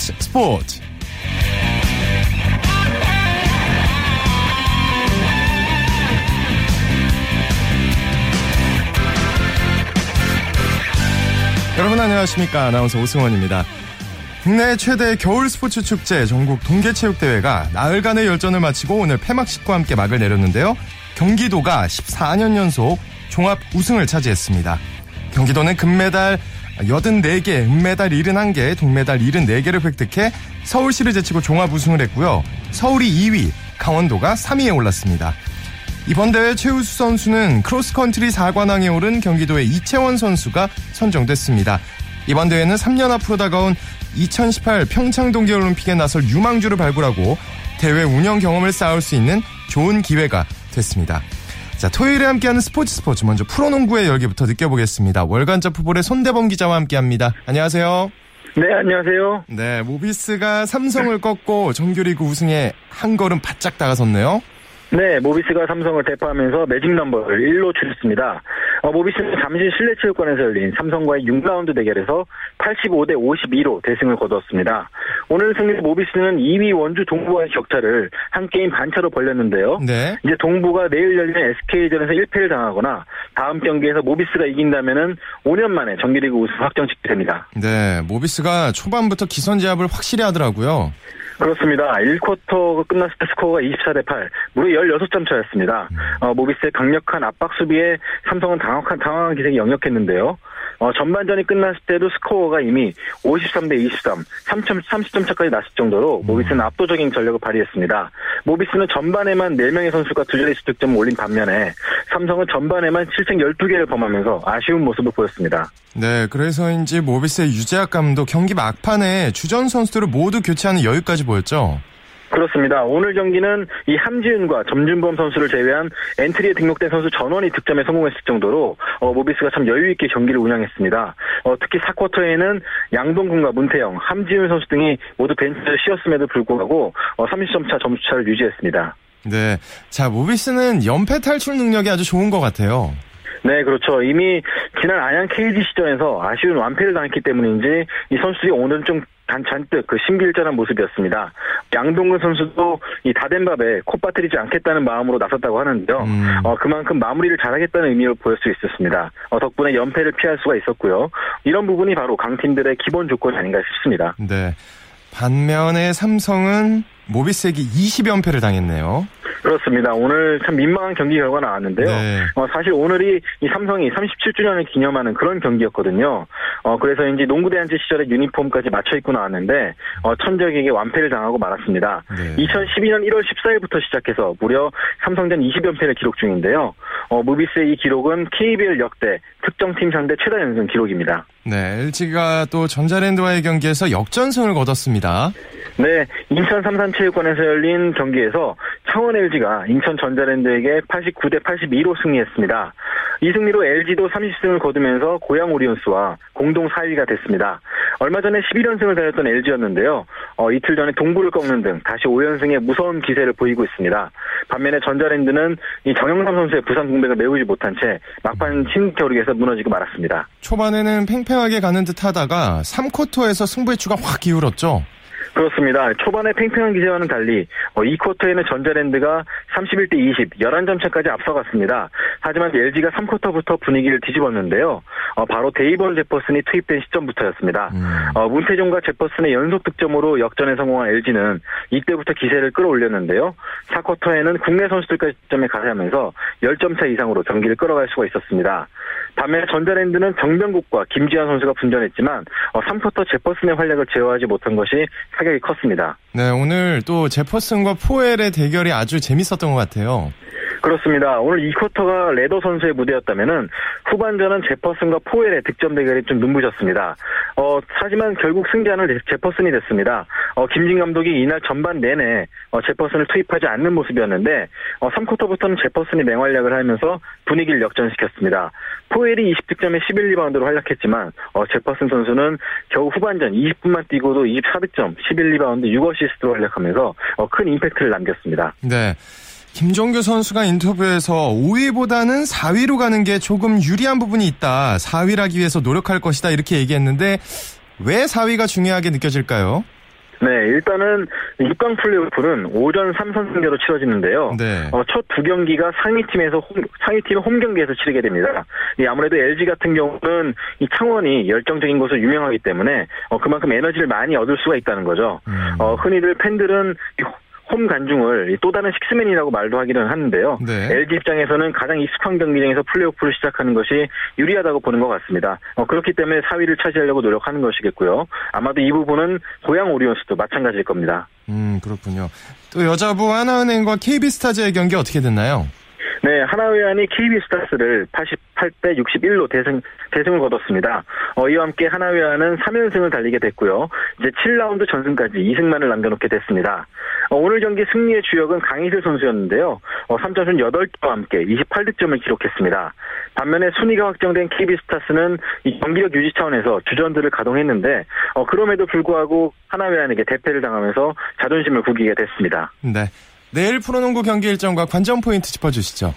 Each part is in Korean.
스포츠 스포츠. 여러분 안녕하십니까? 아나운서 오승원입니다. 국내 최대 겨울 스포츠 축제 전국 동계체육대회가 나흘간의 열전을 마치고 오늘 폐막식과 함께 막을 내렸는데요. 경기도가 14년 연속 종합 우승을 차지했습니다. 경기도는 금메달 84개, 은메달 71개, 동메달 74개를 획득해 서울시를 제치고 종합 우승을 했고요. 서울이 2위, 강원도가 3위에 올랐습니다. 이번 대회 최우수 선수는 크로스컨트리 4관왕에 오른 경기도의 이채원 선수가 선정됐습니다. 이번 대회는 3년 앞으로 다가온 2018 평창 동계올림픽에 나설 유망주를 발굴하고 대회 운영 경험을 쌓을 수 있는 좋은 기회가 됐습니다. 자, 토요일에 함께하는 스포츠 스포츠 먼저 프로농구의 열기부터 느껴보겠습니다. 월간 점프볼의 손대범 기자와 함께합니다. 안녕하세요. 네, 안녕하세요. 네, 모비스가 삼성을 꺾고 정규리그 우승에 한 걸음 바짝 다가섰네요. 네, 모비스가 삼성을 대파하면서 매직 넘버를 1로 줄였습니다. 어, 모비스는 잠실 실내체육관에서 열린 삼성과의 6라운드 대결에서 85대 52로 대승을 거두었습니다. 오늘 승리 모비스는 2위 원주 동부와의 격차를 한 게임 반차로 벌렸는데요. 네. 이제 동부가 내일 열리는 SK전에서 1패를 당하거나 다음 경기에서 모비스가 이긴다면은 5년 만에 정규리그 우승 확정짓게 됩니다. 네, 모비스가 초반부터 기선제압을 확실히 하더라고요. 그렇습니다. 1쿼터 끝났을 때 스코어가 24 대 8, 무려 16점 차였습니다. 어, 모비스의 강력한 압박 수비에 삼성은 당황한, 당황한 기색이 역력했는데요. 어, 전반전이 끝났을 때도 스코어가 이미 53대 23, 3점, 30점 차까지 났을 정도로 모비스는 압도적인 전력을 발휘했습니다. 모비스는 전반에만 4명의 선수가 두 자릿수 득점을 올린 반면에 삼성은 전반에만 실책 12개를 범하면서 아쉬운 모습을 보였습니다. 네, 그래서인지 모비스의 유재학 감독 경기 막판에 주전 선수들을 모두 교체하는 여유까지 보였죠. 그렇습니다. 오늘 경기는 이 함지은과 점준범 선수를 제외한 엔트리에 등록된 선수 전원이 득점에 성공했을 정도로 어, 모비스가 참 여유 있게 경기를 운영했습니다. 어, 특히 4쿼터에는 양동근과 문태영, 함지은 선수 등이 모두 벤치를 쉬었음에도 불구하고 어, 30점 차 점수차를 유지했습니다. 네, 자 모비스는 연패 탈출 능력이 아주 좋은 것 같아요. 네, 그렇죠. 이미 지난 안양 KG 시절에서 아쉬운 완패를 당했기 때문인지 이 선수들이 오늘은 좀 단, 잔뜩 그 신비일전한 모습이었습니다. 양동근 선수도 이 다된 밥에 코 빠뜨리지 않겠다는 마음으로 나섰다고 하는데요. 음. 어, 그만큼 마무리를 잘하겠다는 의미로 보일 수 있었습니다. 어, 덕분에 연패를 피할 수가 있었고요. 이런 부분이 바로 강팀들의 기본 조건이 아닌가 싶습니다. 네. 반면에 삼성은 모비스에게 20연패를 당했네요. 그렇습니다. 오늘 참 민망한 경기 결과 나왔는데요. 네. 어, 사실 오늘이 이 삼성이 37주년을 기념하는 그런 경기였거든요. 어, 그래서인지 농구대한제 시절에 유니폼까지 맞춰 입고 나왔는데 어, 천적에게 완패를 당하고 말았습니다. 네. 2012년 1월 14일부터 시작해서 무려 삼성전 20연패를 기록 중인데요. 어, 무비스의 이 기록은 KBL 역대 특정 팀 상대 최다 연승 기록입니다. 네, LG가 또 전자랜드와의 경기에서 역전승을 거뒀습니다. 네, 인천 삼산 체육관에서 열린 경기에서 창원 LG가 인천 전자랜드에게 89대 82로 승리했습니다. 이 승리로 LG도 30승을 거두면서 고양 오리온스와 공동 4위가 됐습니다. 얼마 전에 11연승을 달렸던 LG였는데요. 어, 이틀 전에 동부를 꺾는 등 다시 5연승의 무서운 기세를 보이고 있습니다. 반면에 전자랜드는 이 정영삼 선수의 부상 공백을 메우지 못한 채 막판 신겨루기에서 무너지고 말았습니다. 초반에는 팽팽하게 가는 듯 하다가 3쿼터에서 승부의 추가 확 기울었죠. 그렇습니다. 초반에 팽팽한 기세와는 달리 어, 2쿼터에는 전자랜드가 31대 20, 11점 차까지 앞서갔습니다. 하지만 LG가 3쿼터부터 분위기를 뒤집었는데요. 어, 바로 데이번 제퍼슨이 투입된 시점부터였습니다. 음. 어, 문태종과 제퍼슨의 연속 득점으로 역전에 성공한 LG는 이때부터 기세를 끌어올렸는데요. 4쿼터에는 국내 선수들까지 득점에 가세하면서 10점 차 이상으로 경기를 끌어갈 수가 있었습니다. 반면에 전자랜드는 정병국과 김지현 선수가 분전했지만 어, 3쿼터 제퍼슨의 활약을 제어하지 못한 것이 타격이 컸습니다. 네, 오늘 또 제퍼슨과 포엘의 대결이 아주 재밌었던 것 같아요. 그렇습니다. 오늘 이 쿼터가 레더 선수의 무대였다면은 후반전은 제퍼슨과 포엘의 득점 대결이 좀 눈부셨습니다. 어, 하지만 결국 승자는 제퍼슨이 됐습니다. 어, 김진 감독이 이날 전반 내내 어, 제퍼슨을 투입하지 않는 모습이었는데 어, 3쿼터부터는 제퍼슨이 맹활약을 하면서 분위기를 역전시켰습니다. 포웰이 20득점에 11리바운드로 활약했지만 어, 제퍼슨 선수는 겨우 후반전 20분만 뛰고도 24득점, 11리바운드, 6어시스트로 활약하면서 어, 큰 임팩트를 남겼습니다. 네. 김종규 선수가 인터뷰에서 5위보다는 4위로 가는 게 조금 유리한 부분이 있다. 4위를 하기 위해서 노력할 것이다. 이렇게 얘기했는데 왜 4위가 중요하게 느껴질까요? 네, 일단은 6강 플레이오프는 오전 3선승제로 치러지는데요. 네. 어, 첫 두 경기가 상위팀에서 홈, 상위팀 홈 경기에서 치르게 됩니다. 이 아무래도 LG 같은 경우는 이 창원이 열정적인 것으로 유명하기 때문에 어, 그만큼 에너지를 많이 얻을 수가 있다는 거죠. 음. 어, 흔히들 팬들은 홈 관중을 또 다른 식스맨이라고 말도 하기는 하는데요. 네. LG 입장에서는 가장 익숙한 경기장에서 플레이오프를 시작하는 것이 유리하다고 보는 것 같습니다. 어, 그렇기 때문에 4위를 차지하려고 노력하는 것이겠고요. 아마도 이 부분은 고양 오리온스도 마찬가지일 겁니다. 음 그렇군요. 또 여자부 하나은행과 KB스타즈의 경기 어떻게 됐나요? 네, 하나의안이 KB스타스를 88대 61로 대승, 대승을 거뒀습니다. 어, 이와 함께 하나의안은 3연승을 달리게 됐고요. 이제 7라운드 전승까지 2승만을 남겨놓게 됐습니다. 어, 오늘 경기 승리의 주역은 강희슬 선수였는데요. 어, 3점슛 8개와 함께 28득점을 기록했습니다. 반면에 순위가 확정된 KB스타스는 이 경기력 유지 차원에서 주전들을 가동했는데 어, 그럼에도 불구하고 하나회안에게 대패를 당하면서 자존심을 구기게 됐습니다. 네. 내일 프로농구 경기 일정과 관전 포인트 짚어주시죠.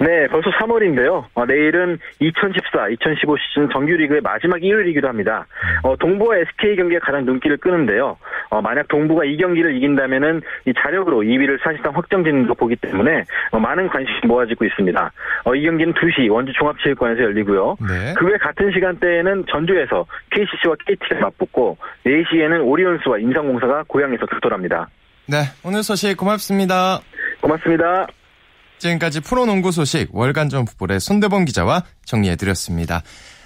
네, 벌써 3월인데요. 어, 내일은 2014, 2015 시즌 정규리그의 마지막 일요일이기도 합니다. 어, 동부와 SK 경기가 가장 눈길을 끄는데요. 어, 만약 동부가 이 경기를 이긴다면은 이 자력으로 2위를 사실상 확정짓는 거 보기 때문에 어, 많은 관심이 모아지고 있습니다. 어, 이 경기는 2시 원주 종합체육관에서 열리고요. 네. 그외 같은 시간대에는 전주에서 KCC와 KT가 맞붙고 4시에는 오리온스와 인상공사가 고향에서 득돌합니다. 네, 오늘 소식 고맙습니다. 고맙습니다. 지금까지 프로농구 소식 월간 점프볼의 손대범 기자와 정리해드렸습니다.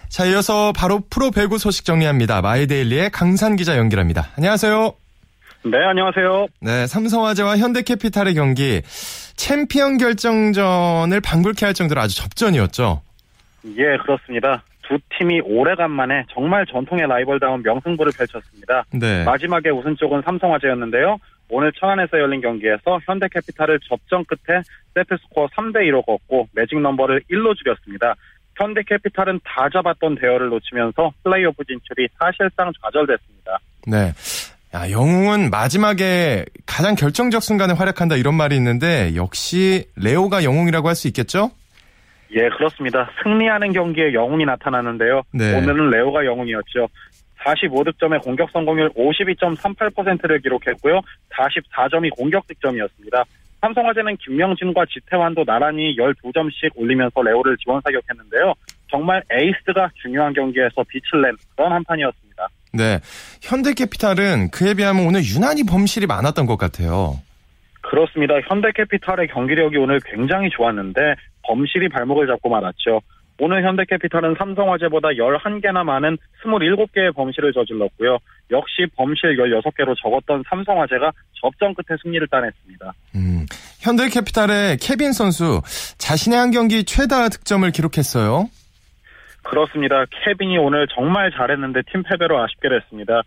자, 이어서 바로 프로 배구 소식 정리합니다. 마이데일리의 강산 기자 연결합니다. 안녕하세요. 네, 안녕하세요. 네, 삼성화재와 현대캐피탈의 경기 챔피언 결정전을 방불케 할 정도로 아주 접전이었죠. 예, 그렇습니다. 두 팀이 오래간만에 정말 전통의 라이벌다운 명승부를 펼쳤습니다. 네. 마지막에 웃은 쪽은 삼성화재였는데요. 오늘 천안에서 열린 경기에서 현대캐피탈을 접전 끝에 세트스코어 3대2로 꺾고 매직 넘버를 1로 줄였습니다. 현대캐피탈은 다 잡았던 대어를 놓치면서 플레이오프 진출이 사실상 좌절됐습니다. 네. 야, 영웅은 마지막에 가장 결정적 순간에 활약한다 이런 말이 있는데 역시 레오가 영웅이라고 할 수 있겠죠? 예, 그렇습니다. 승리하는 경기에 영웅이 나타나는데요. 네. 오늘은 레오가 영웅이었죠. 45득점의 공격 성공률 52.38%를 기록했고요. 44점이 공격 득점이었습니다. 삼성화재는 김명진과 지태환도 나란히 12점씩 올리면서 레오를 지원 사격했는데요. 정말 에이스가 중요한 경기에서 빛을 낸 그런 한 판이었습니다. 네. 현대캐피탈은 그에 비하면 오늘 유난히 범실이 많았던 것 같아요. 그렇습니다. 현대캐피탈의 경기력이 오늘 굉장히 좋았는데 범실이 발목을 잡고 말았죠. 오늘 현대캐피탈은 삼성화재보다 11개나 많은 27개의 범실을 저질렀고요. 역시 범실 16개로 적었던 삼성화재가 접전 끝에 승리를 따냈습니다. 음, 현대캐피탈의 케빈 선수 자신의 한 경기 최다 득점을 기록했어요. 그렇습니다. 케빈이 오늘 정말 잘했는데 팀 패배로 아쉽게 됐습니다.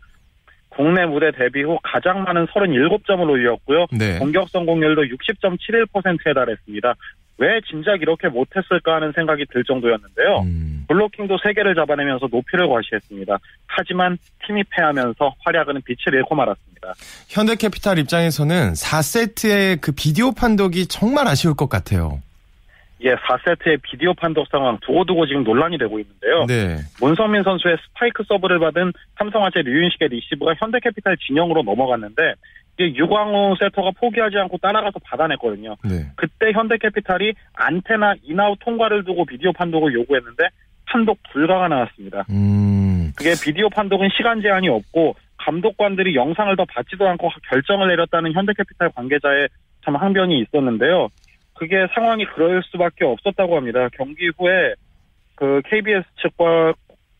국내 무대 데뷔 후 가장 많은 37점을 올렸고요. 네. 공격 성공률도 60.71%에 달했습니다. 왜 진작 이렇게 못했을까 하는 생각이 들 정도였는데요. 음. 블로킹도 3개를 잡아내면서 높이를 과시했습니다. 하지만 팀이 패하면서 활약은 빛을 잃고 말았습니다. 현대캐피탈 입장에서는 4세트의 그 비디오 판독이 정말 아쉬울 것 같아요. 예, 4세트의 비디오 판독 상황 두고두고 지금 논란이 되고 있는데요. 네. 문성민 선수의 스파이크 서브를 받은 삼성화재 류윤식의 리시브가 현대캐피탈 진영으로 넘어갔는데 유광우 세터가 포기하지 않고 따라가서 받아냈거든요. 네. 그때 현대캐피탈이 안테나 인아웃 통과를 두고 비디오 판독을 요구했는데 판독 불가가 나왔습니다. 음. 그게 비디오 판독은 시간 제한이 없고 감독관들이 영상을 더 보지도 않고 결정을 내렸다는 현대캐피탈 관계자의 참 항변이 있었는데요. 그게 상황이 그럴 수밖에 없었다고 합니다. 경기 후에 그 KBS 측과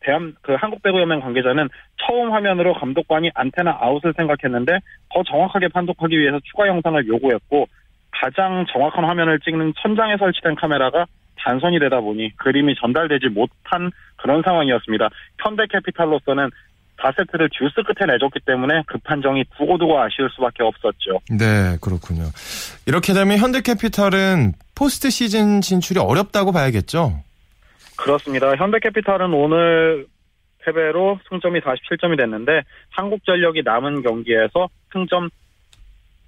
대한 그 한국 배구연맹 관계자는 처음 화면으로 감독관이 안테나 아웃을 생각했는데 더 정확하게 판독하기 위해서 추가 영상을 요구했고 가장 정확한 화면을 찍는 천장에 설치된 카메라가 단선이 되다 보니 그림이 전달되지 못한 그런 상황이었습니다. 현대캐피탈로서는 4세트를 듀스 끝에 내줬기 때문에 그 판정이 두고두고 아쉬울 수밖에 없었죠. 네, 그렇군요. 이렇게 되면 현대캐피탈은 포스트 시즌 진출이 어렵다고 봐야겠죠? 그렇습니다. 현대캐피탈은 오늘 패배로 승점이 47점이 됐는데 한국전력이 남은 경기에서 승점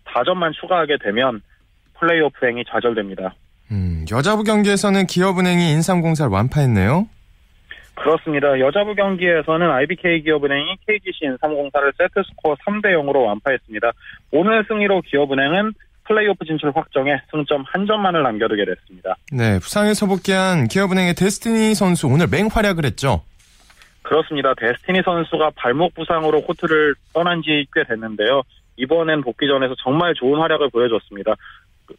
4점만 추가하게 되면 플레이오프 행이 좌절됩니다. 음, 여자부 경기에서는 기업은행이 인삼공사를 완파했네요. 그렇습니다. 여자부 경기에서는 IBK 기업은행이 KGC 인삼공사를 세트 스코어 3대 0으로 완파했습니다. 오늘 승리로 기업은행은 플레이오프 진출 확정에 승점 한 점만을 남겨두게 됐습니다. 네, 부상에서 복귀한 기업은행의 데스티니 선수 오늘 맹활약을 했죠. 그렇습니다. 데스티니 선수가 발목 부상으로 코트를 떠난 지 꽤 됐는데요. 이번엔 복귀전에서 정말 좋은 활약을 보여줬습니다.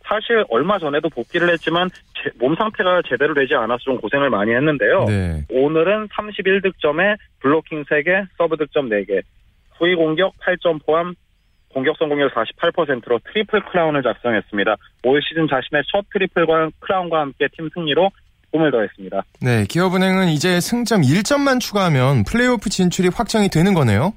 사실 얼마 전에도 복귀를 했지만 제, 몸 상태가 제대로 되지 않아서 좀 고생을 많이 했는데요. 네. 오늘은 31득점에 블로킹 3개, 서브 득점 4개, 후위 공격 8점 포함 공격 성공률 48%로 트리플 크라운을 작성했습니다. 올 시즌 자신의 첫 트리플 크라운과 함께 팀 승리로 기쁨을 더했습니다. 네, 기업은행은 이제 승점 1점만 추가하면 플레이오프 진출이 확정이 되는 거네요.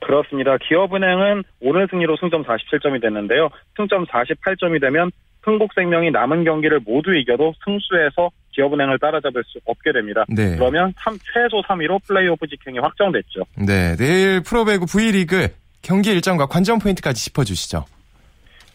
그렇습니다. 기업은행은 오늘 승리로 승점 47점이 됐는데요. 승점 48점이 되면 흥국생명이 남은 경기를 모두 이겨도 승수에서 기업은행을 따라잡을 수 없게 됩니다. 네. 그러면 3, 최소 3위로 플레이오프 직행이 확정됐죠. 네, 내일 프로배구 V리그 경기 일정과 관전 포인트까지 짚어주시죠.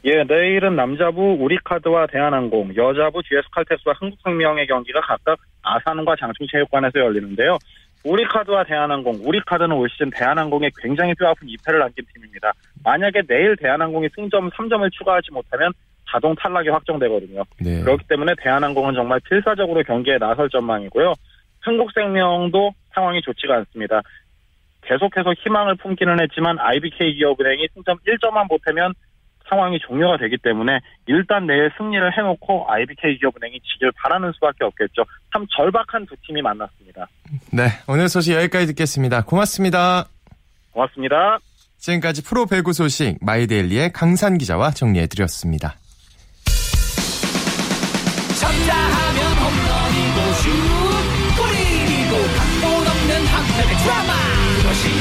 예, 내일은 남자부 우리카드와 대한항공, 여자부 GS칼텍스와 흥국생명의 경기가 각각 아산과 장충체육관에서 열리는데요. 우리카드와 대한항공, 우리카드는 올 시즌 대한항공에 굉장히 뼈아픈 2패를 남긴 팀입니다. 만약에 내일 대한항공이 승점 3점을 추가하지 못하면 자동 탈락이 확정되거든요. 네. 그렇기 때문에 대한항공은 정말 필사적으로 경기에 나설 전망이고요. 흥국생명도 상황이 좋지가 않습니다. 계속해서 희망을 품기는 했지만 IBK 기업은행이 승점 1점만 보태면 상황이 종료가 되기 때문에 일단 내일 승리를 해놓고 IBK 기업은행이 지길 바라는 수밖에 없겠죠. 참 절박한 두 팀이 만났습니다. 네, 오늘 소식 여기까지 듣겠습니다. 고맙습니다. 고맙습니다. 지금까지 프로 배구 소식 마이데일리의 강산 기자와 정리해 드렸습니다. 쳤다 하면 홈런이고 슛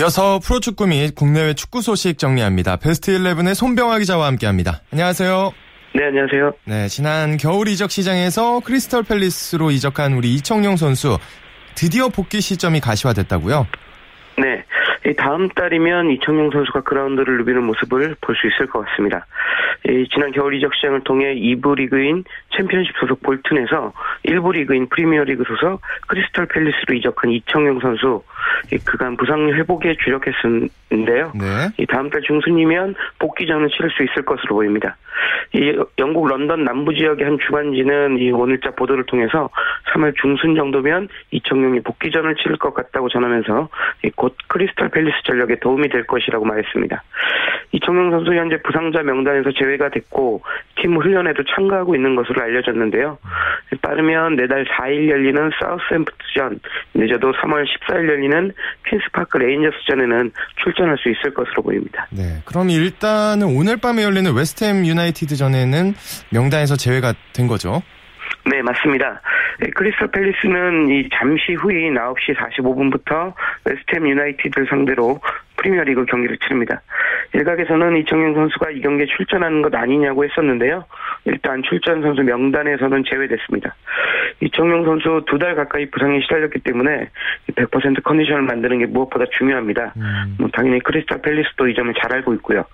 이어서 프로축구 및 국내외 축구 소식 정리합니다. 베스트 11의 손병하 기자와 함께합니다. 안녕하세요. 네, 안녕하세요. 네, 지난 겨울 이적 시장에서 크리스털 팰리스로 이적한 우리 이청용 선수 드디어 복귀 시점이 가시화됐다고요? 네. 다음 달이면 이청용 선수가 그라운드를 누비는 모습을 볼 수 있을 것 같습니다. 지난 겨울 이적 시장을 통해 2부 리그인 챔피언십 소속 볼튼에서 1부 리그인 프리미어리그 소속 크리스털 팰리스로 이적한 이청용 선수 그간 부상 회복에 주력했었는데요. 네. 다음 달 중순이면 복귀전을 치를 수 있을 것으로 보입니다. 영국 런던 남부 지역의 한 주간지는 이 오늘자 보도를 통해서 3월 중순 정도면 이청용이 복귀전을 치를 것 같다고 전하면서 곧 크리스탈 팰리스 전력에 도움이 될 것이라고 말했습니다. 이청용 선수 현재 부상자 명단에서 제외가 됐고 팀 훈련에도 참가하고 있는 것으로 알려졌는데요. 빠르면 내달 4일 열리는 사우스햄프트전, 늦어도 3월 14일 열리는 퀸스파크 레인저스전에는 출전할 수 있을 것으로 보입니다. 네, 그럼 일단은 오늘 밤에 열리는 웨스트햄 유나이티드전에는 명단에서 제외가 된 거죠? 네, 맞습니다. 네, 크리스탈 팰리스는 이 잠시 후인 9시 45분부터 웨스트햄 유나이티드를 상대로 프리미어리그 경기를 치릅니다. 일각에서는 이청용 선수가 이 경기에 출전하는 것 아니냐고 했었는데요. 일단 출전 선수 명단에서는 제외됐습니다. 이청용 선수 두 달 가까이 부상에 시달렸기 때문에 100% 컨디션을 만드는 게 무엇보다 중요합니다. 음. 뭐 당연히 크리스탈 팰리스도 이 점을 잘 알고 있고요.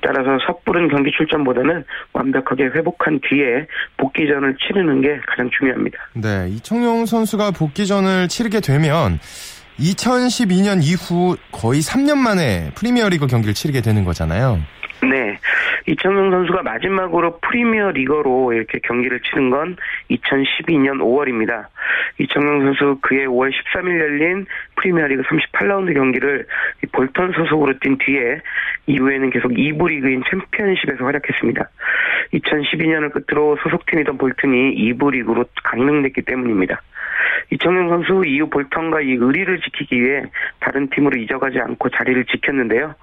따라서 섣부른 경기 출전보다는 완벽하게 회복한 뒤에 복귀전을 치르는 게 가장 중요합니다. 네, 이청용 선수가 복귀전을 치르게 되면 2012년 이후 거의 3년 만에 프리미어리그 경기를 치르게 되는 거잖아요. 네. 이청용 선수가 마지막으로 프리미어 리거로 이렇게 경기를 치른 건 2012년 5월입니다. 이청용 선수 그해 5월 13일 열린 프리미어 리그 38라운드 경기를 볼턴 소속으로 뛴 뒤에 이후에는 계속 2부 리그인 챔피언십에서 활약했습니다. 2012년을 끝으로 소속팀이던 볼튼이 2부 리그로 강등됐기 때문입니다. 이청용 선수 이후 볼턴과 이 의리를 지키기 위해 다른 팀으로 이적하지 않고 자리를 지켰는데요.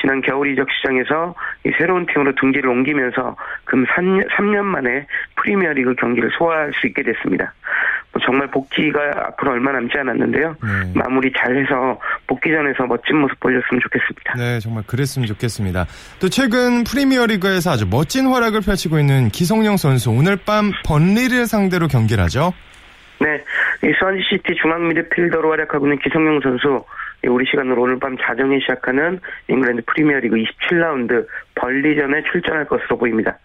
지난 겨울 이적 시장에서 새로운 팀으로 둥지를 옮기면서 금 3년, 3년 만에 프리미어리그 경기를 소화할 수 있게 됐습니다. 뭐 정말 복귀가 앞으로 얼마 남지 않았는데요. 네. 마무리 잘해서 복귀전에서 멋진 모습 보여줬으면 좋겠습니다. 네, 정말 그랬으면 좋겠습니다. 또 최근 프리미어리그에서 아주 멋진 활약을 펼치고 있는 기성용 선수 오늘 밤 번리를 상대로 경기를 하죠. 네, 이스완지시티 중앙 미드필더로 활약하고 있는 기성용 선수 우리 시간으로 오늘 밤 자정에 시작하는 잉글랜드 프리미어리그 27라운드 벌리전에 출전할 것으로 보입니다.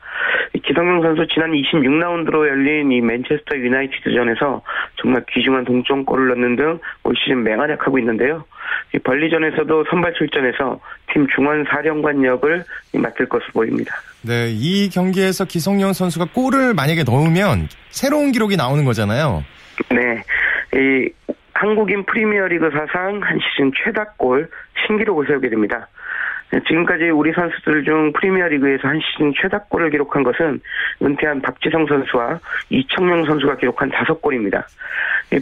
기성용 선수 지난 26라운드로 열린 이 맨체스터 유나이티드전에서 정말 귀중한 동점골을 넣는 등 올 시즌 맹활약하고 있는데요. 이 벌리전에서도 선발 출전해서 팀 중원 사령관 역을 맡을 것으로 보입니다. 네, 이 경기에서 기성용 선수가 골을 만약에 넣으면 새로운 기록이 나오는 거잖아요. 네. 이 한국인 프리미어리그 사상 한 시즌 최다골 신기록을 세우게 됩니다. 지금까지 우리 선수들 중 프리미어리그에서 한 시즌 최다골을 기록한 것은 은퇴한 박지성 선수와 이청용 선수가 기록한 다섯 골입니다.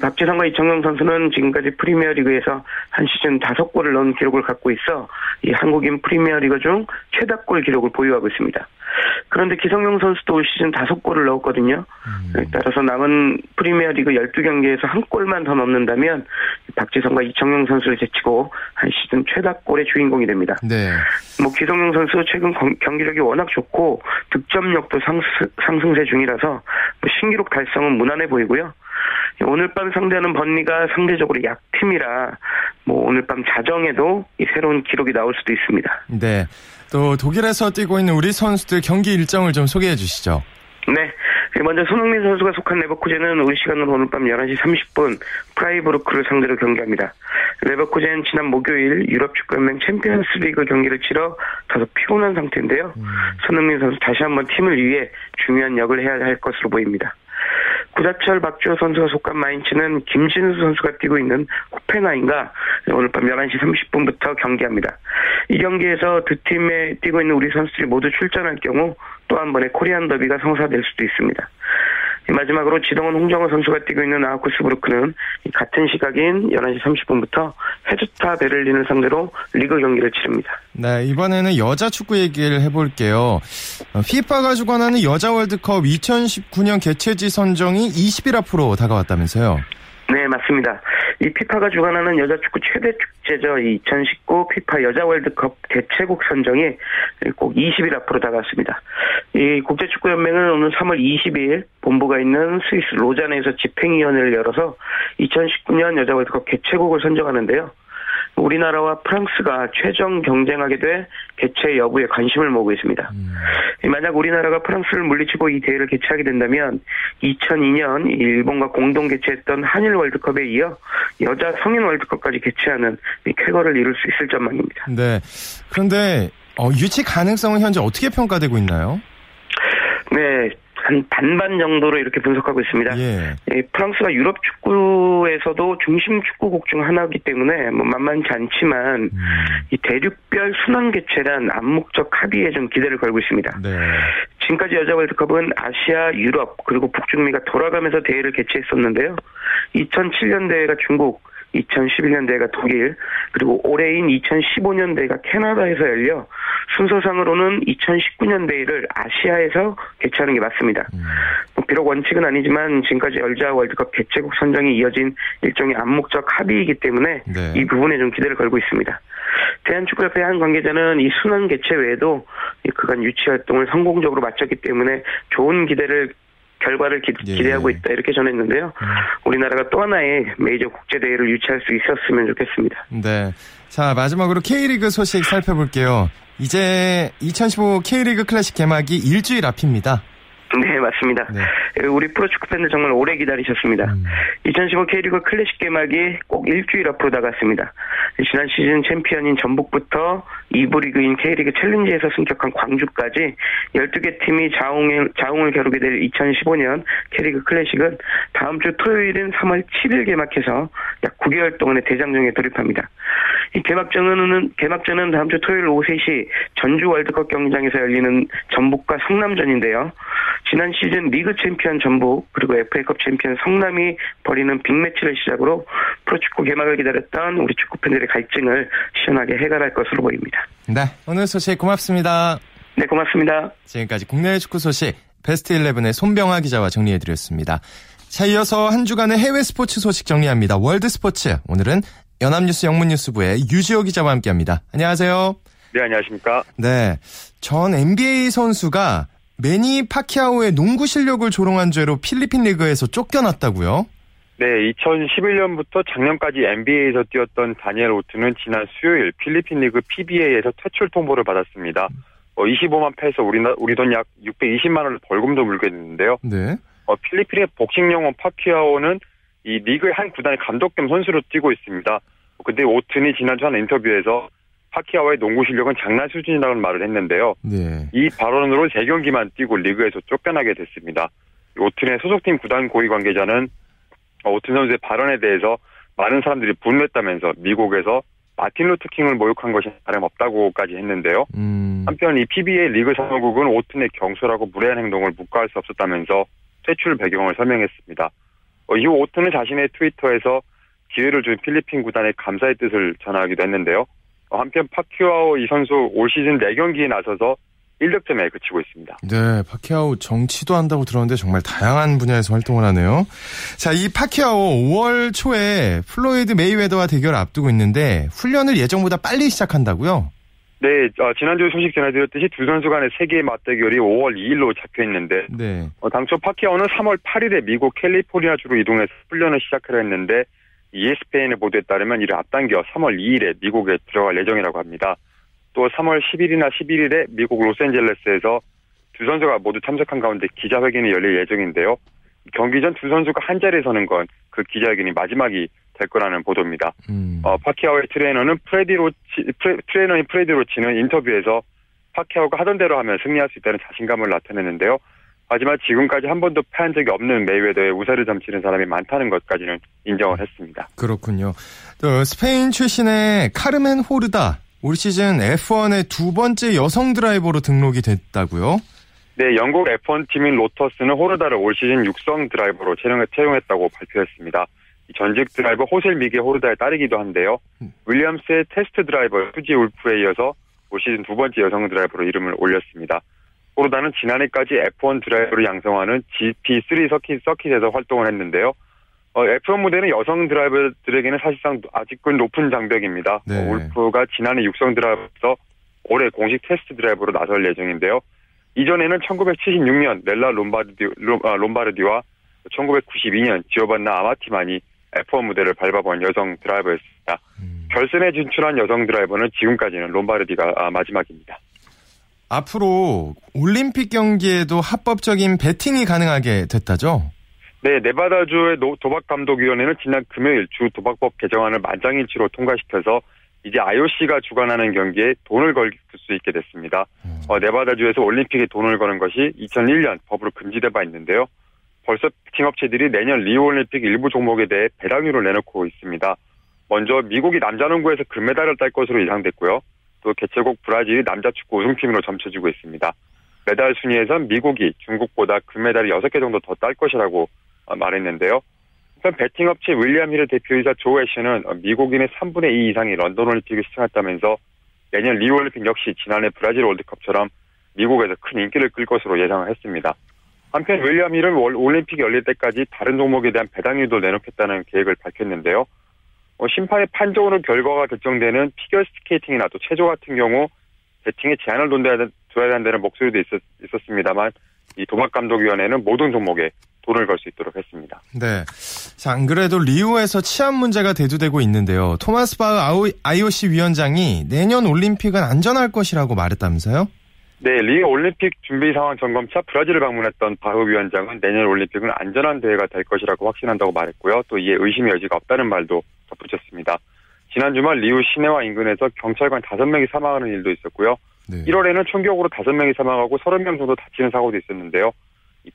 박지성과 이청용 선수는 지금까지 프리미어리그에서 한 시즌 다섯 골을 넣은 기록을 갖고 있어 이 한국인 프리미어리그 중 최다골 기록을 보유하고 있습니다. 그런데 기성용 선수도 올 시즌 다섯 골을 넣었거든요. 음. 따라서 남은 프리미어리그 12경기에서 한 골만 더 넣는다면 박지성과 이청용 선수를 제치고 한 시즌 최다 골의 주인공이 됩니다. 네. 뭐 기성용 선수 최근 경기력이 워낙 좋고 득점력도 상승, 세 중이라서 뭐 신기록 달성은 무난해 보이고요. 오늘 밤 상대하는 번니가 상대적으로 약팀이라 뭐 오늘 밤 자정에도 이 새로운 기록이 나올 수도 있습니다. 네. 또 독일에서 뛰고 있는 우리 선수들 경기 일정을 좀 소개해 주시죠. 네. 먼저 손흥민 선수가 속한 레버쿠젠은 우리 시간으로 오늘 밤 11시 30분 프라이부르크를 상대로 경기합니다. 레버쿠젠 지난 목요일 유럽축구연맹 챔피언스 리그 경기를 치러 다소 피곤한 상태인데요. 음. 손흥민 선수 다시 한번 팀을 위해 중요한 역을 해야 할 것으로 보입니다. 구자철 박주호 선수가 속한 마인츠는 김진수 선수가 뛰고 있는 호펜하임과 오늘 밤 11시 30분부터 경기합니다. 이 경기에서 두 팀에 뛰고 있는 우리 선수들이 모두 출전할 경우 또 한 번의 코리안 더비가 성사될 수도 있습니다. 마지막으로 지동원 홍정호 선수가 뛰고 있는 아우쿠스부르크는 같은 시각인 11시 30분부터 헤즈타 베를린을 상대로 리그 경기를 치릅니다. 네, 이번에는 여자 축구 얘기를 해볼게요. 피파가 주관하는 여자 월드컵 2019년 개최지 선정이 20일 앞으로 다가왔다면서요? 네, 맞습니다. 이 피파가 주관하는 여자 축구 최대 축제죠. 2019 피파 여자 월드컵 개최국 선정이 꼭 20일 앞으로 다가왔습니다. 이 국제축구연맹은 오늘 3월 20일 본부가 있는 스위스 로잔에서 집행위원회를 열어서 2019년 여자 월드컵 개최국을 선정하는데요. 우리나라와 프랑스가 최종 경쟁하게 돼 개최 여부에 관심을 모으고 있습니다. 음. 만약 우리나라가 프랑스를 물리치고 이 대회를 개최하게 된다면 2002년 일본과 공동 개최했던 한일 월드컵에 이어 여자 성인 월드컵까지 개최하는 쾌거를 이룰 수 있을 전망입니다. 네. 그런데 어, 유치 가능성은 현재 어떻게 평가되고 있나요? 네, 한 반반 정도로 이렇게 분석하고 있습니다. 예. 예, 프랑스가 유럽 축구에서도 중심 축구국 중 하나이기 때문에 뭐 만만치 않지만 음. 이 대륙별 순환 개최란 암묵적 합의에 좀 기대를 걸고 있습니다. 네. 지금까지 여자 월드컵은 아시아, 유럽 그리고 북중미가 돌아가면서 대회를 개최했었는데요. 2007년 대회가 중국, 2011년대가 독일, 그리고 올해인 2015년대가 캐나다에서 열려 순서상으로는 2019년대를 아시아에서 개최하는 게 맞습니다. 음. 뭐 비록 원칙은 아니지만 지금까지 여자 월드컵 개최국 선정이 이어진 일종의 암묵적 합의이기 때문에 네. 이 부분에 좀 기대를 걸고 있습니다. 대한축구협회 한 관계자는 이 순환 개최 외에도 그간 유치 활동을 성공적으로 마쳤기 때문에 좋은 기대를 결과를 기, 예. 대하고 있다 이렇게 전했는데요. 음. 우리나라가 또 하나의 메이저 국제 대회를 유치할 수 있었으면 좋겠습니다. 네. 자 마지막으로 K리그 소식 살펴볼게요. 이제 2015 K리그 클래식 개막이 일주일 앞입니다. 네, 맞습니다. 네. 우리 프로축구 팬들 정말 오래 기다리셨습니다. 음. 2015 K리그 클래식 개막이 꼭 일주일 앞으로 다가왔습니다. 지난 시즌 챔피언인 전북부터 2부 리그인 K리그 챌린지에서 승격한 광주까지 12개 팀이 자웅을, 자웅을 겨루게 될 2015년 K리그 클래식은 다음 주 토요일인 3월 7일 개막해서 약 9개월 동안의 대장정에 돌입합니다. 이 개막전은, 개막전은 다음 주 토요일 오후 3시 전주 월드컵 경기장에서 열리는 전북과 성남전인데요. 지난 시즌 리그 챔피언 전북 그리고 FA컵 챔피언 성남이 벌이는 빅매치를 시작으로 프로축구 개막을 기다렸던 우리 축구 팬들의 갈증을 시원하게 해결할 것으로 보입니다. 네, 오늘 소식 고맙습니다. 네, 고맙습니다. 지금까지 국내 축구 소식 베스트 11의 손병하 기자와 정리해드렸습니다. 자, 이어서 한 주간의 해외 스포츠 소식 정리합니다. 월드 스포츠. 오늘은 연합뉴스 영문뉴스부의 유지호 기자와 함께 합니다. 안녕하세요. 네, 안녕하십니까. 네. 전 NBA 선수가 매니 파키아오의 농구 실력을 조롱한 죄로 필리핀 리그에서 쫓겨났다고요? 네, 2011년부터 작년까지 NBA에서 뛰었던 다니엘 오트는 지난 수요일 필리핀 리그 PBA에서 퇴출 통보를 받았습니다. 어, 25만 패에서 우리, 우리 돈 약 620만 원을 벌금도 물게 됐는데요. 네. 어, 필리핀의 복싱 영웅 파키아오는 이 리그의 한 구단의 감독 겸 선수로 뛰고 있습니다. 근데 오튼이 지난주 한 인터뷰에서 파키아오의 농구 실력은 장난 수준이라는 말을 했는데요. 네. 이 발언으로 3경기만 뛰고 리그에서 쫓겨나게 됐습니다. 오튼의 소속팀 구단 고위 관계자는 오튼 선수의 발언에 대해서 많은 사람들이 분노했다면서 미국에서 마틴 루트킹을 모욕한 것이 다름없다고까지 했는데요. 음. 한편 이 PBA 리그 사무국은 오튼의 경솔하고 무례한 행동을 묵과할 수 없었다면서 퇴출 배경을 설명했습니다. 어, 이후 오튼은 자신의 트위터에서 기회를 준 필리핀 구단의 감사의 뜻을 전하기도 했는데요. 어, 한편 파키아오 이 선수 올 시즌 4경기에 나서서 1득점에 그치고 있습니다. 네, 파키아오 정치도 한다고 들었는데 정말 다양한 분야에서 활동을 하네요. 자, 이 파키아오 5월 초에 플로이드 메이웨더와 대결을 앞두고 있는데 훈련을 예정보다 빨리 시작한다고요? 네, 어, 지난주 소식 전해드렸듯이 두 선수 간의 세기의 맞대결이 5월 2일로 잡혀 있는데, 네. 어, 당초 파키아오는 3월 8일에 미국 캘리포니아주로 이동해서 훈련을 시작하려 했는데, ESPN의 보도에 따르면 이를 앞당겨 3월 2일에 미국에 들어갈 예정이라고 합니다. 또 3월 10일이나 11일에 미국 로스앤젤레스에서 두 선수가 모두 참석한 가운데 기자회견이 열릴 예정인데요. 경기 전 두 선수가 한 자리에 서는 건 그 기자회견이 마지막이 될 거라는 보도입니다. 음. 어, 파키아오의 트레이너는 프레디 로치, 프레, 트레이너인 프레디 로치는 인터뷰에서 파키아오가 하던 대로 하면 승리할 수 있다는 자신감을 나타냈는데요. 하지만 지금까지 한 번도 패한 적이 없는 메이웨더의 우세를 점치는 사람이 많다는 것까지는 인정을 했습니다. 그렇군요. 또 스페인 출신의 카르멘 호르다 올 시즌 F1의 두 번째 여성 드라이버로 등록이 됐다고요? 네, 영국 F1 팀인 로터스는 호르다를 올 시즌 육성 드라이버로 채용했다고 발표했습니다. 전직 드라이버 호세 미겔 호르다의 딸이기도 한데요. 음. 윌리엄스의 테스트 드라이버 수지 울프에 이어서 올 시즌 두 번째 여성 드라이버로 이름을 올렸습니다. 호르다는 지난해까지 F1 드라이버를 양성하는 GP3 서킷, 서킷에서 활동을 했는데요. 어, F1 무대는 여성 드라이버들에게는 사실상 아직은 높은 장벽입니다. 네. 어, 울프가 지난해 육성 드라이버에서 올해 공식 테스트 드라이버로 나설 예정인데요. 이전에는 1976년 넬라 롬바르디, 아, 롬바르디와 1992년 지오반나 아마티만이 F1 무대를 밟아본 여성 드라이버였습니다. 음. 결선에 진출한 여성 드라이버는 지금까지는 롬바르디가 아, 마지막입니다. 앞으로 올림픽 경기에도 합법적인 배팅이 가능하게 됐다죠? 네, 네바다주의 도박감독위원회는 지난 금요일 주 도박법 개정안을 만장일치로 통과시켜서 이제 IOC가 주관하는 경기에 돈을 걸 수 있게 됐습니다. 음. 어, 네바다주에서 올림픽에 돈을 거는 것이 2001년 법으로 금지돼 봐 있는데요. 벌써 팀업체들이 내년 리우올림픽 일부 종목에 대해 배당률을 내놓고 있습니다. 먼저 미국이 남자농구에서 금메달을 딸 것으로 예상됐고요. 또 개최국 브라질이 남자 축구 우승팀으로 점쳐지고 있습니다. 메달 순위에선 미국이 중국보다 금메달을 6개 정도 더 딸 것이라고 말했는데요. 우선 베팅 업체 윌리엄 힐의 대표이사 조 애쉬는 미국인의 3분의 2 이상이 런던 올림픽을 시청했다면서 내년 리우 올림픽 역시 지난해 브라질 월드컵처럼 미국에서 큰 인기를 끌 것으로 예상을 했습니다. 한편 윌리엄 힐은 올림픽이 열릴 때까지 다른 종목에 대한 배당률도 내놓겠다는 계획을 밝혔는데요. 어, 심판의 판정으로 결과가 결정되는 피겨 스케이팅이나 또 체조 같은 경우 배팅에 제한을 둬야 한다는 목소리도 있었, 있었습니다만 이 도박감독위원회는 모든 종목에 돈을 걸 수 있도록 했습니다. 네. 자, 안 그래도 리우에서 치안 문제가 대두되고 있는데요. 토마스 바흐 IOC 위원장이 내년 올림픽은 안전할 것이라고 말했다면서요? 네, 리우 올림픽 준비 상황 점검차 브라질을 방문했던 바흐 위원장은 내년 올림픽은 안전한 대회가 될 것이라고 확신한다고 말했고요. 또 이에 의심의 여지가 없다는 말도 덧붙였습니다. 지난 주말 리우 시내와 인근에서 경찰관 5명이 사망하는 일도 있었고요. 네. 1월에는 총격으로 5명이 사망하고 30명 정도 다치는 사고도 있었는데요.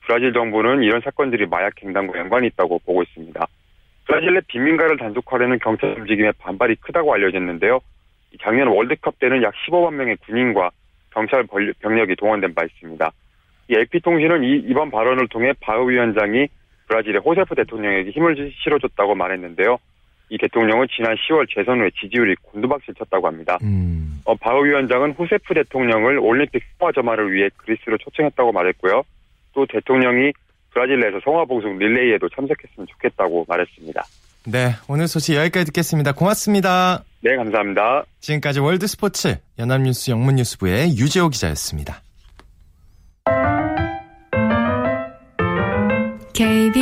브라질 정부는 이런 사건들이 마약 횡단과 연관이 있다고 보고 있습니다. 브라질 내 빈민가를 단속하려는 경찰 움직임에 반발이 크다고 알려졌는데요. 작년 월드컵 때는 약 15만 명의 군인과 경찰 병력이 동원된 바 있습니다. 이 AP통신은 이, 이번 발언을 통해 바흐 위원장이 브라질의 호세프 대통령에게 힘을 실어줬다고 말했는데요. 이 대통령은 지난 10월 재선 후에 지지율이 곤두박질 쳤다고 합니다. 음. 어, 바흐 위원장은 호세프 대통령을 올림픽 성화 점화를 위해 그리스로 초청했다고 말했고요. 또 대통령이 브라질 내에서 성화 봉송 릴레이에도 참석했으면 좋겠다고 말했습니다. 네, 오늘 소식 여기까지 듣겠습니다. 고맙습니다. 네, 감사합니다. 지금까지 월드 스포츠 연합뉴스 영문뉴스부의 유지호 기자였습니다. KBS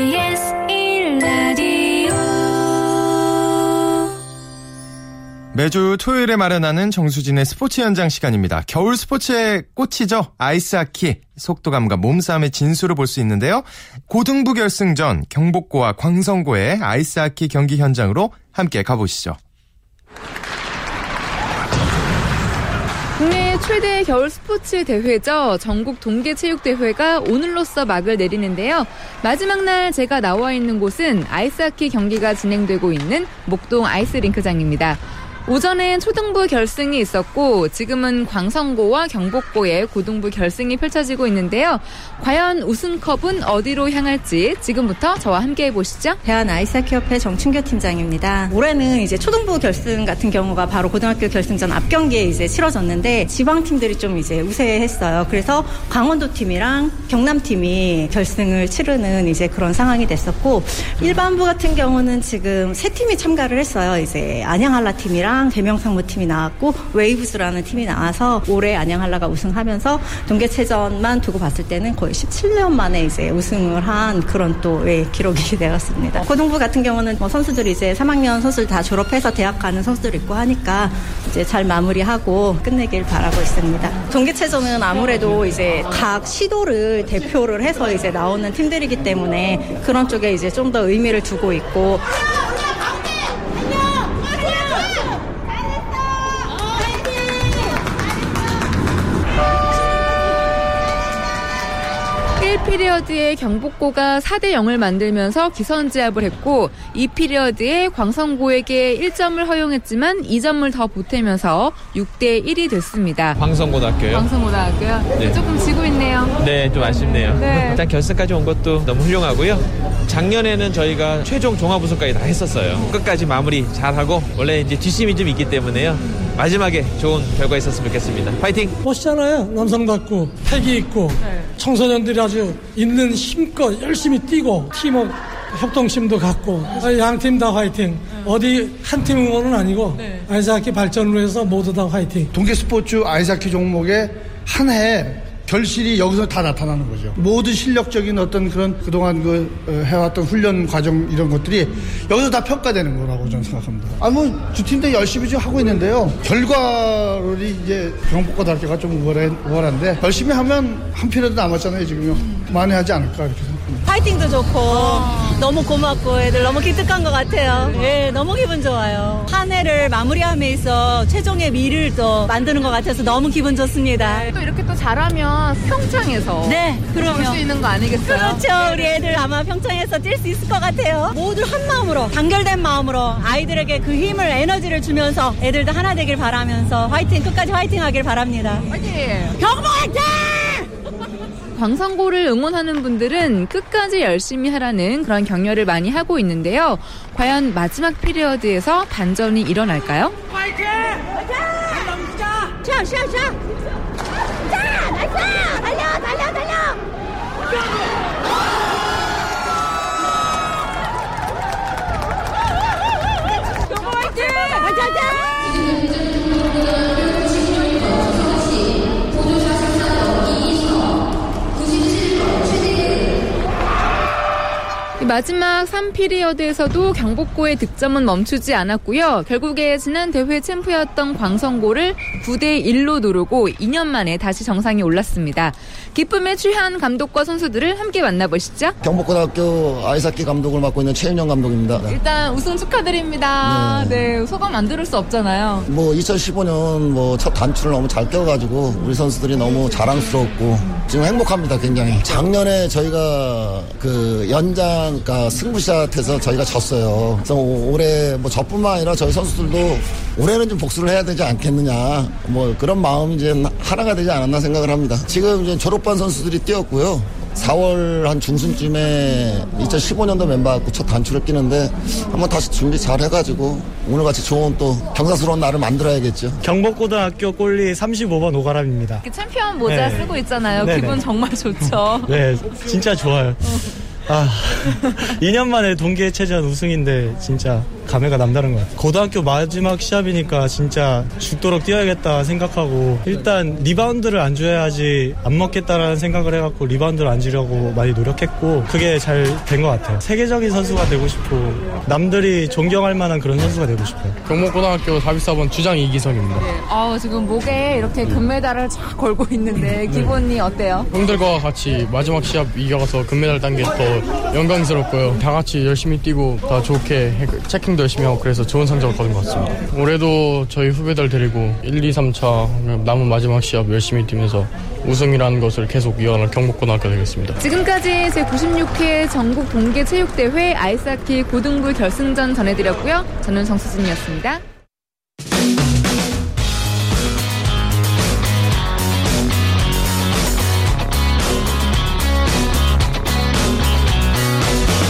매주 토요일에 마련하는 정수진의 스포츠 현장 시간입니다. 겨울 스포츠의 꽃이죠. 아이스하키. 속도감과 몸싸움의 진수를 볼 수 있는데요. 고등부 결승전 경복고와 광성고의 아이스하키 경기 현장으로 함께 가보시죠. 국내 최대 겨울 스포츠 대회죠. 전국 동계체육대회가 오늘로써 막을 내리는데요. 마지막 날 제가 나와 있는 곳은 아이스하키 경기가 진행되고 있는 목동 아이스링크장입니다. 오전엔 초등부 결승이 있었고 지금은 광성고와 경복고의 고등부 결승이 펼쳐지고 있는데요. 과연 우승컵은 어디로 향할지 지금부터 저와 함께 해보시죠. 대한 아이스하키협회 정춘교 팀장입니다. 올해는 이제 초등부 결승 같은 경우가 바로 고등학교 결승전 앞 경기에 이제 치러졌는데 지방 팀들이 좀 이제 우세했어요. 그래서 강원도 팀이랑 경남 팀이 결승을 치르는 이제 그런 상황이 됐었고 일반부 같은 경우는 지금 세 팀이 참가를 했어요. 이제 안양한라 팀이랑 안양 대명상무팀이 나왔고 웨이브스라는 팀이 나와서 올해 안양한라가 우승하면서 동계체전만 두고 봤을 때는 거의 17년 만에 이제 우승을 한 그런 또 예, 기록이 되었습니다. 고등부 같은 경우는 뭐 선수들이 이제 3학년 선수들 다 졸업해서 대학 가는 선수들 있고 하니까 이제 잘 마무리하고 끝내길 바라고 있습니다. 동계체전은 아무래도 이제 각 시도를 대표를 해서 이제 나오는 팀들이기 때문에 그런 쪽에 이제 좀 더 의미를 두고 있고 1피리어드의 경복고가 4대 0을 만들면서 기선제압을 했고 2피리어드에 광성고에게 1점을 허용했지만 2점을 더 보태면서 6대 1이 됐습니다. 광성고등학교요? 광성고등학교요? 네. 조금 지고 있네요. 네, 좀 아쉽네요. 네. 일단 결승까지 온 것도 너무 훌륭하고요. 작년에는 저희가 최종 종합 우승까지 다 했었어요. 끝까지 마무리 잘하고 원래 이제 뒷심이 좀 있기 때문에요. 마지막에 좋은 결과 있었으면 좋겠습니다. 파이팅! 멋있잖아요. 남성답고 패기 있고 네. 청소년들이 아주 있는 힘껏 열심히 뛰고 팀워크 협동심도 갖고 양 팀 다 화이팅. 네. 어디 한 팀 응원은 아니고 네. 아이스하키 발전을 위해서 모두 다 화이팅. 동계 스포츠 아이스하키 종목에 한해 결실이 여기서 다 나타나는 거죠. 모든 실력적인 어떤 그런 그동안 그 어, 해왔던 훈련 과정 이런 것들이 여기서 다 평가되는 거라고 저는 생각합니다. 아, 뭐, 두 팀도 열심히 좀 하고 있는데요. 결과를 이제 경복고등학교가 좀 우월해, 우월한데 열심히 하면 한 필요도 남았잖아요, 지금요. 많이 하지 않을까, 이렇게 생각합니다. 파이팅도 좋고, 너무 고맙고, 애들 너무 기특한 것 같아요. 예, 너무 기분 좋아요. 한 해를 마무리함에 서 최종의 미를 또 만드는 것 같아서 너무 기분 좋습니다. 또 이렇게 또 잘하면 평창에서 네, 그러면 수 있는 거 아니겠어요? 그렇죠. 우리 애들 아마 평창에서 뛸 수 있을 것 같아요. 모두 한 마음으로 단결된 마음으로 아이들에게 그 힘을 에너지를 주면서 애들도 하나 되길 바라면서 화이팅 끝까지 화이팅 하길 바랍니다. 화이팅! 경보 화이팅! 광성고를 응원하는 분들은 끝까지 열심히 하라는 그런 격려를 많이 하고 있는데요. 과연 마지막 피리어드에서 반전이 일어날까요? 화이팅! 화이팅! 자, 자, 자! 자! nice! 달려! 달려! 달려! 가자, 마지막 3피리어드에서도 경복고의 득점은 멈추지 않았고요. 결국에 지난 대회 챔프였던 광성고를 9대 1로 누르고 2년 만에 다시 정상에 올랐습니다. 기쁨에 취한 감독과 선수들을 함께 만나보시죠. 경복고등학교 아이스하키 감독을 맡고 있는 최윤영 감독입니다. 일단 우승 축하드립니다. 네. 네, 소감 안 들을 수 없잖아요. 뭐 2015년 뭐 첫 단추를 너무 잘 껴가지고 우리 선수들이 너무 자랑스럽고 지금 행복합니다 굉장히. 작년에 저희가 그 연장 그러니까 승부샷해서 저희가 졌어요. 그래서 올해 뭐 저뿐만 아니라 저희 선수들도 올해는 좀 복수를 해야 되지 않겠느냐. 뭐 그런 마음이 이제 하나가 되지 않았나 생각을 합니다. 지금 이제 졸업반 선수들이 뛰었고요. 4월 한 중순쯤에 2015년도 멤버 갖고 첫 단추를 끼는데 한번 다시 준비 잘 해가지고 오늘같이 좋은 또 경사스러운 날을 만들어야겠죠. 경복고등학교 꼴리 35번 오가람입니다. 챔피언 모자 네. 쓰고 있잖아요. 네네. 기분 정말 좋죠. 네, 진짜 좋아요. 아, 2년 만에 동계 체전 우승인데 진짜 감회가 남다른 것 같아요. 고등학교 마지막 시합이니까 진짜 죽도록 뛰어야겠다 생각하고 일단 리바운드를 안 줘야지 안 먹겠다라는 생각을 해갖고 리바운드를 안 주려고 많이 노력했고 그게 잘 된 것 같아요. 세계적인 선수가 되고 싶고 남들이 존경할 만한 그런 선수가 되고 싶어요. 경복고등학교 4비사번 주장 이기성입니다. 네. 어, 지금 목에 이렇게 금메달을 쫙 걸고 있는데 기분이 네. 어때요? 형들과 같이 마지막 시합 이겨서 금메달 딴 게 더 영광스럽고요. 다 같이 열심히 뛰고 다 좋게 체킹 운동도 열심히 하고 그래서 좋은 성적을 거둔 것 같습니다. 올해도 저희 후배들 데리고 1, 2, 3차 남은 마지막 시합 열심히 뛰면서 우승이라는 것을 계속 이어갈 경복고등학교 되겠습니다. 지금까지 제96회 전국 동계체육대회 아이스하키 고등부 결승전 전해드렸고요. 저는 정수진이었습니다.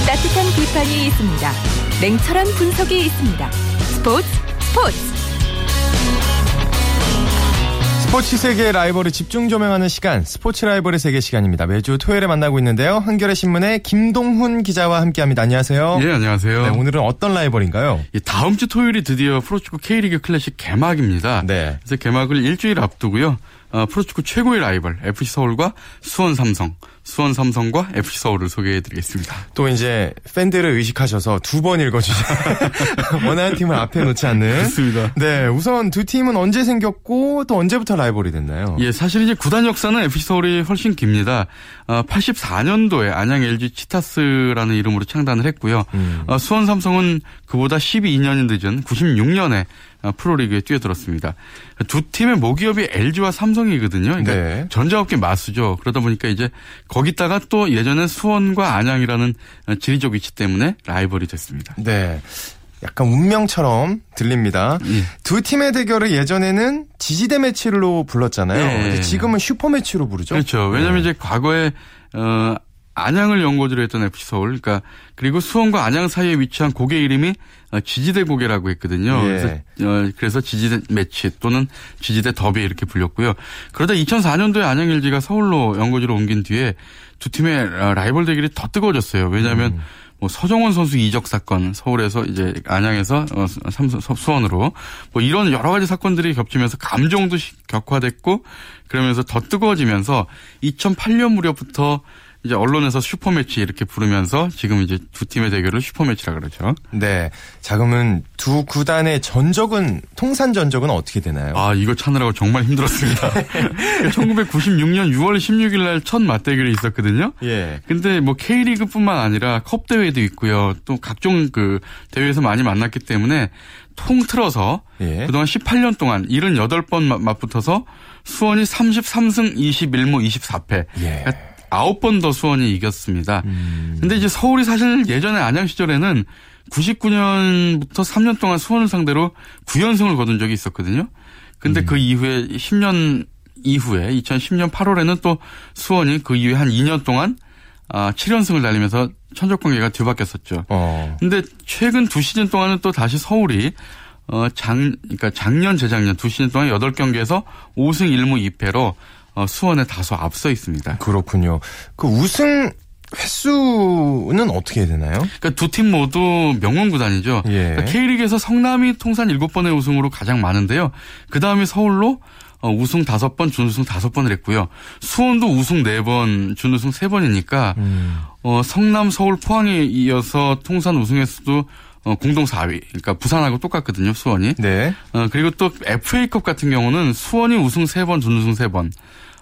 따뜻한 비판이 있습니다. 냉철한 분석이 있습니다. 스포츠 스포츠 스포츠 세계의 라이벌을 집중 조명하는 시간 스포츠 라이벌의 세계 시간입니다. 매주 토요일에 만나고 있는데요. 한겨레 신문의 김동훈 기자와 함께합니다. 안녕하세요. 네, 안녕하세요. 네, 오늘은 어떤 라이벌인가요? 다음 주 토요일이 드디어 프로축구 K리그 클래식 개막입니다. 네. 그래서 개막을 일주일 앞두고요. 어, 프로축구 최고의 라이벌 FC 서울과 수원 삼성, 수원 삼성과 FC 서울을 소개해드리겠습니다. 또 이제 팬들을 의식하셔서 두 번 읽어주죠. 원하는 팀을 앞에 놓지 않는. 그렇습니다. 네, 우선 두 팀은 언제 생겼고 또 언제부터 라이벌이 됐나요? 예, 사실 이제 구단 역사는 FC 서울이 훨씬 깁니다. 어, 84년도에 안양 LG 치타스라는 이름으로 창단을 했고요. 음. 어, 수원 삼성은 그보다 12년이 늦은 96년에 어, 프로리그에 뛰어들었습니다. 두 팀의 모기업이 LG와 삼성이거든요. 그러니까 네. 전자업계 마수죠. 그러다 보니까 이제 거기다가 또 예전엔 수원과 안양이라는 지리적 위치 때문에 라이벌이 됐습니다. 네. 약간 운명처럼 들립니다. 예. 두 팀의 대결을 예전에는 지지대 매치로 불렀잖아요. 네. 근데 지금은 슈퍼 매치로 부르죠. 그렇죠. 왜냐하면 네. 이제 과거에 어 안양을 연고지로 했던 FC 서울, 그러니까 그리고 수원과 안양 사이에 위치한 고개 이름이 어, 지지대 고개라고 했거든요. 예. 그래서, 어, 그래서 지지대 매치 또는 지지대 더비 이렇게 불렸고요. 그러다 2004년도에 안양 LG가 서울로 연고지로 옮긴 뒤에 두 팀의 라이벌 대결이 더 뜨거워졌어요. 왜냐하면 음. 뭐 서정원 선수 이적 사건 서울에서 이제 안양에서 어, 삼성 수원으로 뭐 이런 여러 가지 사건들이 겹치면서 감정도 격화됐고 그러면서 더 뜨거워지면서 2008년 무렵부터 이제 언론에서 슈퍼매치 이렇게 부르면서 지금 이제 두 팀의 대결을 슈퍼매치라 그러죠. 네. 자, 그러면 두 구단의 전적은 통산 전적은 어떻게 되나요? 아, 이거 찾느라고 정말 힘들었습니다. 1996년 6월 16일 날 첫 맞대결이 있었거든요. 예. 근데 뭐 K리그 뿐만 아니라 컵 대회도 있고요. 또 각종 그 대회에서 많이 만났기 때문에 통틀어서 예. 그동안 18년 동안 78번 맞붙어서 수원이 33승 21무 24패. 예. 그러니까 아홉 번 더 수원이 이겼습니다. 음. 근데 이제 서울이 사실 예전에 안양 시절에는 99년부터 3년 동안 수원을 상대로 9연승을 거둔 적이 있었거든요. 근데 음. 그 이후에 10년 이후에 2010년 8월에는 또 수원이 그 이후에 한 2년 동안 아 7연승을 달리면서 천적 관계가 뒤바뀌었었죠. 어. 근데 최근 두 시즌 동안은 또 다시 서울이 어, 장, 그러니까 작년, 재작년 두 시즌 동안 8경기에서 5승 1무 2패로 어, 수원에 다소 앞서 있습니다. 그렇군요. 그 우승 횟수는 어떻게 되나요? 그러니까 두 팀 모두 명문 구단이죠. 예. 그러니까 K리그에서 성남이 통산 7번의 우승으로 가장 많은데요. 그 다음에 서울로 어, 우승 5번, 준우승 5번을 했고요. 수원도 우승 4번, 준우승 3번이니까 음. 어, 성남, 서울, 포항에 이어서 통산 우승 횟수도 어, 공동 4위. 그러니까 부산하고 똑같거든요, 수원이. 네. 어, 그리고 또 FA컵 같은 경우는 수원이 우승 3번, 준우승 3번.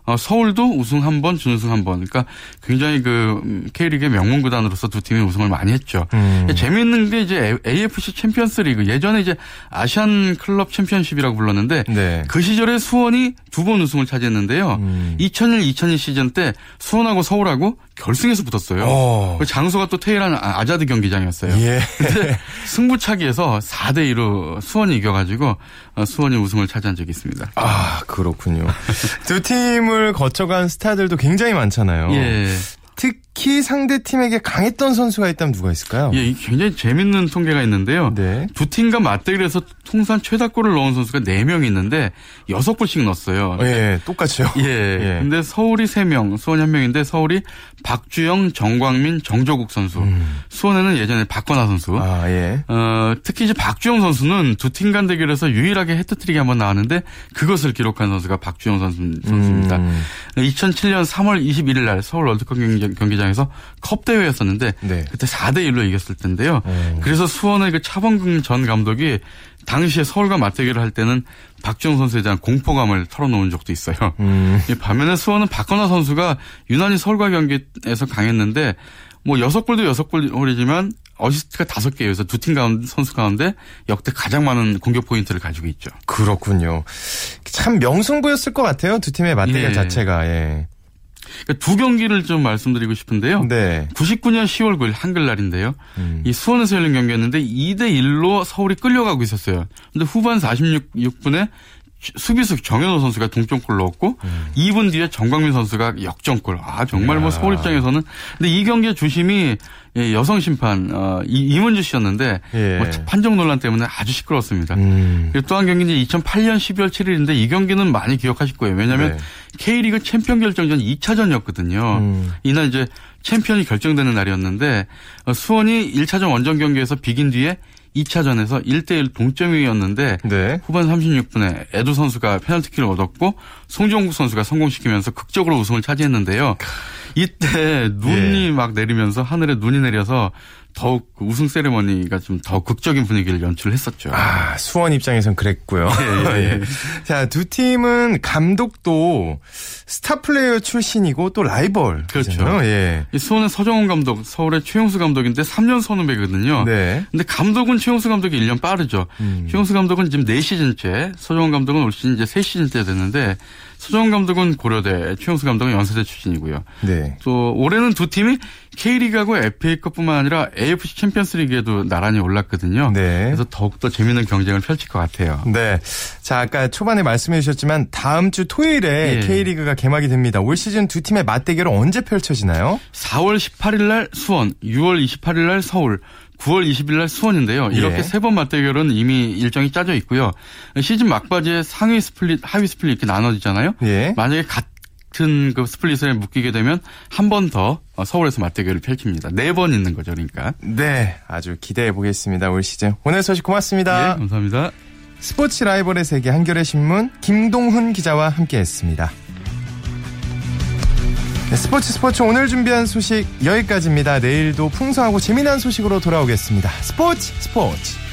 어, 서울도 우승 한 번, 준우승 한 번. 그러니까 굉장히 그 음, K리그의 명문 구단으로서 두 팀이 우승을 많이 했죠. 음. 재미있는 게 이제 AFC 챔피언스 리그 예전에 이제 아시안 클럽 챔피언십이라고 불렀는데 네. 그 시절에 수원이 두 번 우승을 차지했는데요. 음. 2001, 2002 시즌 때 수원하고 서울하고 결승에서 붙었어요. 어. 그 장소가 또 테헤란 아, 아자디 경기장이었어요. 예. 근데 승부차기에서 4대 2로 수원이 이겨가지고 어, 수원이 우승을 차지한 적이 있습니다. 아 그렇군요. 두 팀을 거쳐간 스타들도 굉장히 많잖아요. 예. 특 히 상대 팀에게 강했던 선수가 있다면 누가 있을까요? 예, 굉장히 재밌는 통계가 있는데요. 네. 두 팀과 맞대결 해서 통산 최다골을 넣은 선수가 4명 있는데 6골씩 넣었어요. 예, 똑같죠. 예. 예. 근데 서울이 3명, 수원이 1명인데 서울이 박주영, 정광민, 정조국 선수. 음. 수원에는 예전에 박건아 선수. 아, 예. 어, 특히 이제 박주영 선수는 두 팀 간 대결에서 유일하게 헤트트릭이 한번 나왔는데 그것을 기록한 선수가 박주영 선수, 선수입니다. 음. 2007년 3월 21일 날 서울 월드컵 경기장 에서 컵 대회였었는데 네. 그때 4대 1로 이겼을 텐데요. 음. 그래서 수원의 그 차범근 전 감독이 당시에 서울과 맞대결을 할 때는 박주영 선수에 대한 공포감을 털어놓은 적도 있어요. 음. 반면에 수원은 박건아 선수가 유난히 서울과 경기에서 강했는데 뭐 여섯 골도 여섯 골이지만 어시스트가 다섯 개여서 두 팀 가운데 선수 가운데 역대 가장 많은 공격 포인트를 가지고 있죠. 그렇군요. 참 명승부였을 것 같아요. 두 팀의 맞대결 예. 자체가. 예. 그러니까 두 경기를 좀 말씀드리고 싶은데요. 네. 99년 10월 9일 한글날인데요. 음. 이 수원에서 열린 경기였는데 2대 1로 서울이 끌려가고 있었어요. 근데 후반 46분에 수비수 정현호 선수가 동점골 넣었고 음. 2분 뒤에 정광민 선수가 역전골. 아 정말 뭐 서울 입장에서는 근데 이 경기의 주심이 예, 여성 심판 어, 이, 문주 씨였는데 예. 뭐 판정 논란 때문에 아주 시끄러웠습니다. 음. 또한 경기는 2008년 12월 7일인데 이 경기는 많이 기억하실 거예요. 왜냐하면 네. K리그 챔피언 결정전 2차전이었거든요. 음. 이날 이제 챔피언이 결정되는 날이었는데 어, 수원이 1차전 원정 경기에서 비긴 뒤에 2차전에서 1대1 동점이었는데 네. 후반 36분에 에두 선수가 페널티킥을 얻었고 송정국 선수가 성공시키면서 극적으로 우승을 차지했는데요. 이때 눈이 예. 막 내리면서 하늘에 눈이 내려서 더욱 그 우승 세레머니가 좀 더 극적인 분위기를 연출했었죠. 아, 수원 입장에선 그랬고요. 예, 예, 예. 자, 두 팀은 감독도 스타 플레이어 출신이고 또 라이벌. 그렇죠. 예. 수원은 서정원 감독, 서울의 최용수 감독인데 3년 선후배거든요. 네. 근데 감독은 최용수 감독이 1년 빠르죠. 음. 최용수 감독은 지금 4시즌째, 서정원 감독은 올 시즌 이제 3시즌째 됐는데 서정훈 감독은 고려대, 최용수 감독은 연세대 출신이고요. 네. 또 올해는 두 팀이 K리그하고 FA컵뿐만 아니라 AFC 챔피언스리그에도 나란히 올랐거든요. 네. 그래서 더욱더 재밌는 경쟁을 펼칠 것 같아요. 네. 자, 아까 초반에 말씀해 주셨지만 다음 주 토요일에 예. K리그가 개막이 됩니다. 올 시즌 두 팀의 맞대결은 언제 펼쳐지나요? 4월 18일 날 수원, 6월 28일 날 서울, 9월 20일 날 수원인데요. 이렇게 예. 세번 맞대결은 이미 일정이 짜져 있고요. 시즌 막바지에 상위 스플릿, 하위 스플릿 이렇게 나눠지잖아요. 예. 만약에 같은 그 스플릿에 묶이게 되면 한 번 더 서울에서 맞대결을 펼칩니다. 네 번 있는 거죠, 그러니까. 네, 아주 기대해 보겠습니다. 올 시즌. 오늘 소식 고맙습니다. 예, 감사합니다. 스포츠 라이벌의 세계 한겨레 신문 김동훈 기자와 함께했습니다. 네, 스포츠 스포츠 오늘 준비한 소식 여기까지입니다. 내일도 풍성하고 재미난 소식으로 돌아오겠습니다. 스포츠 스포츠.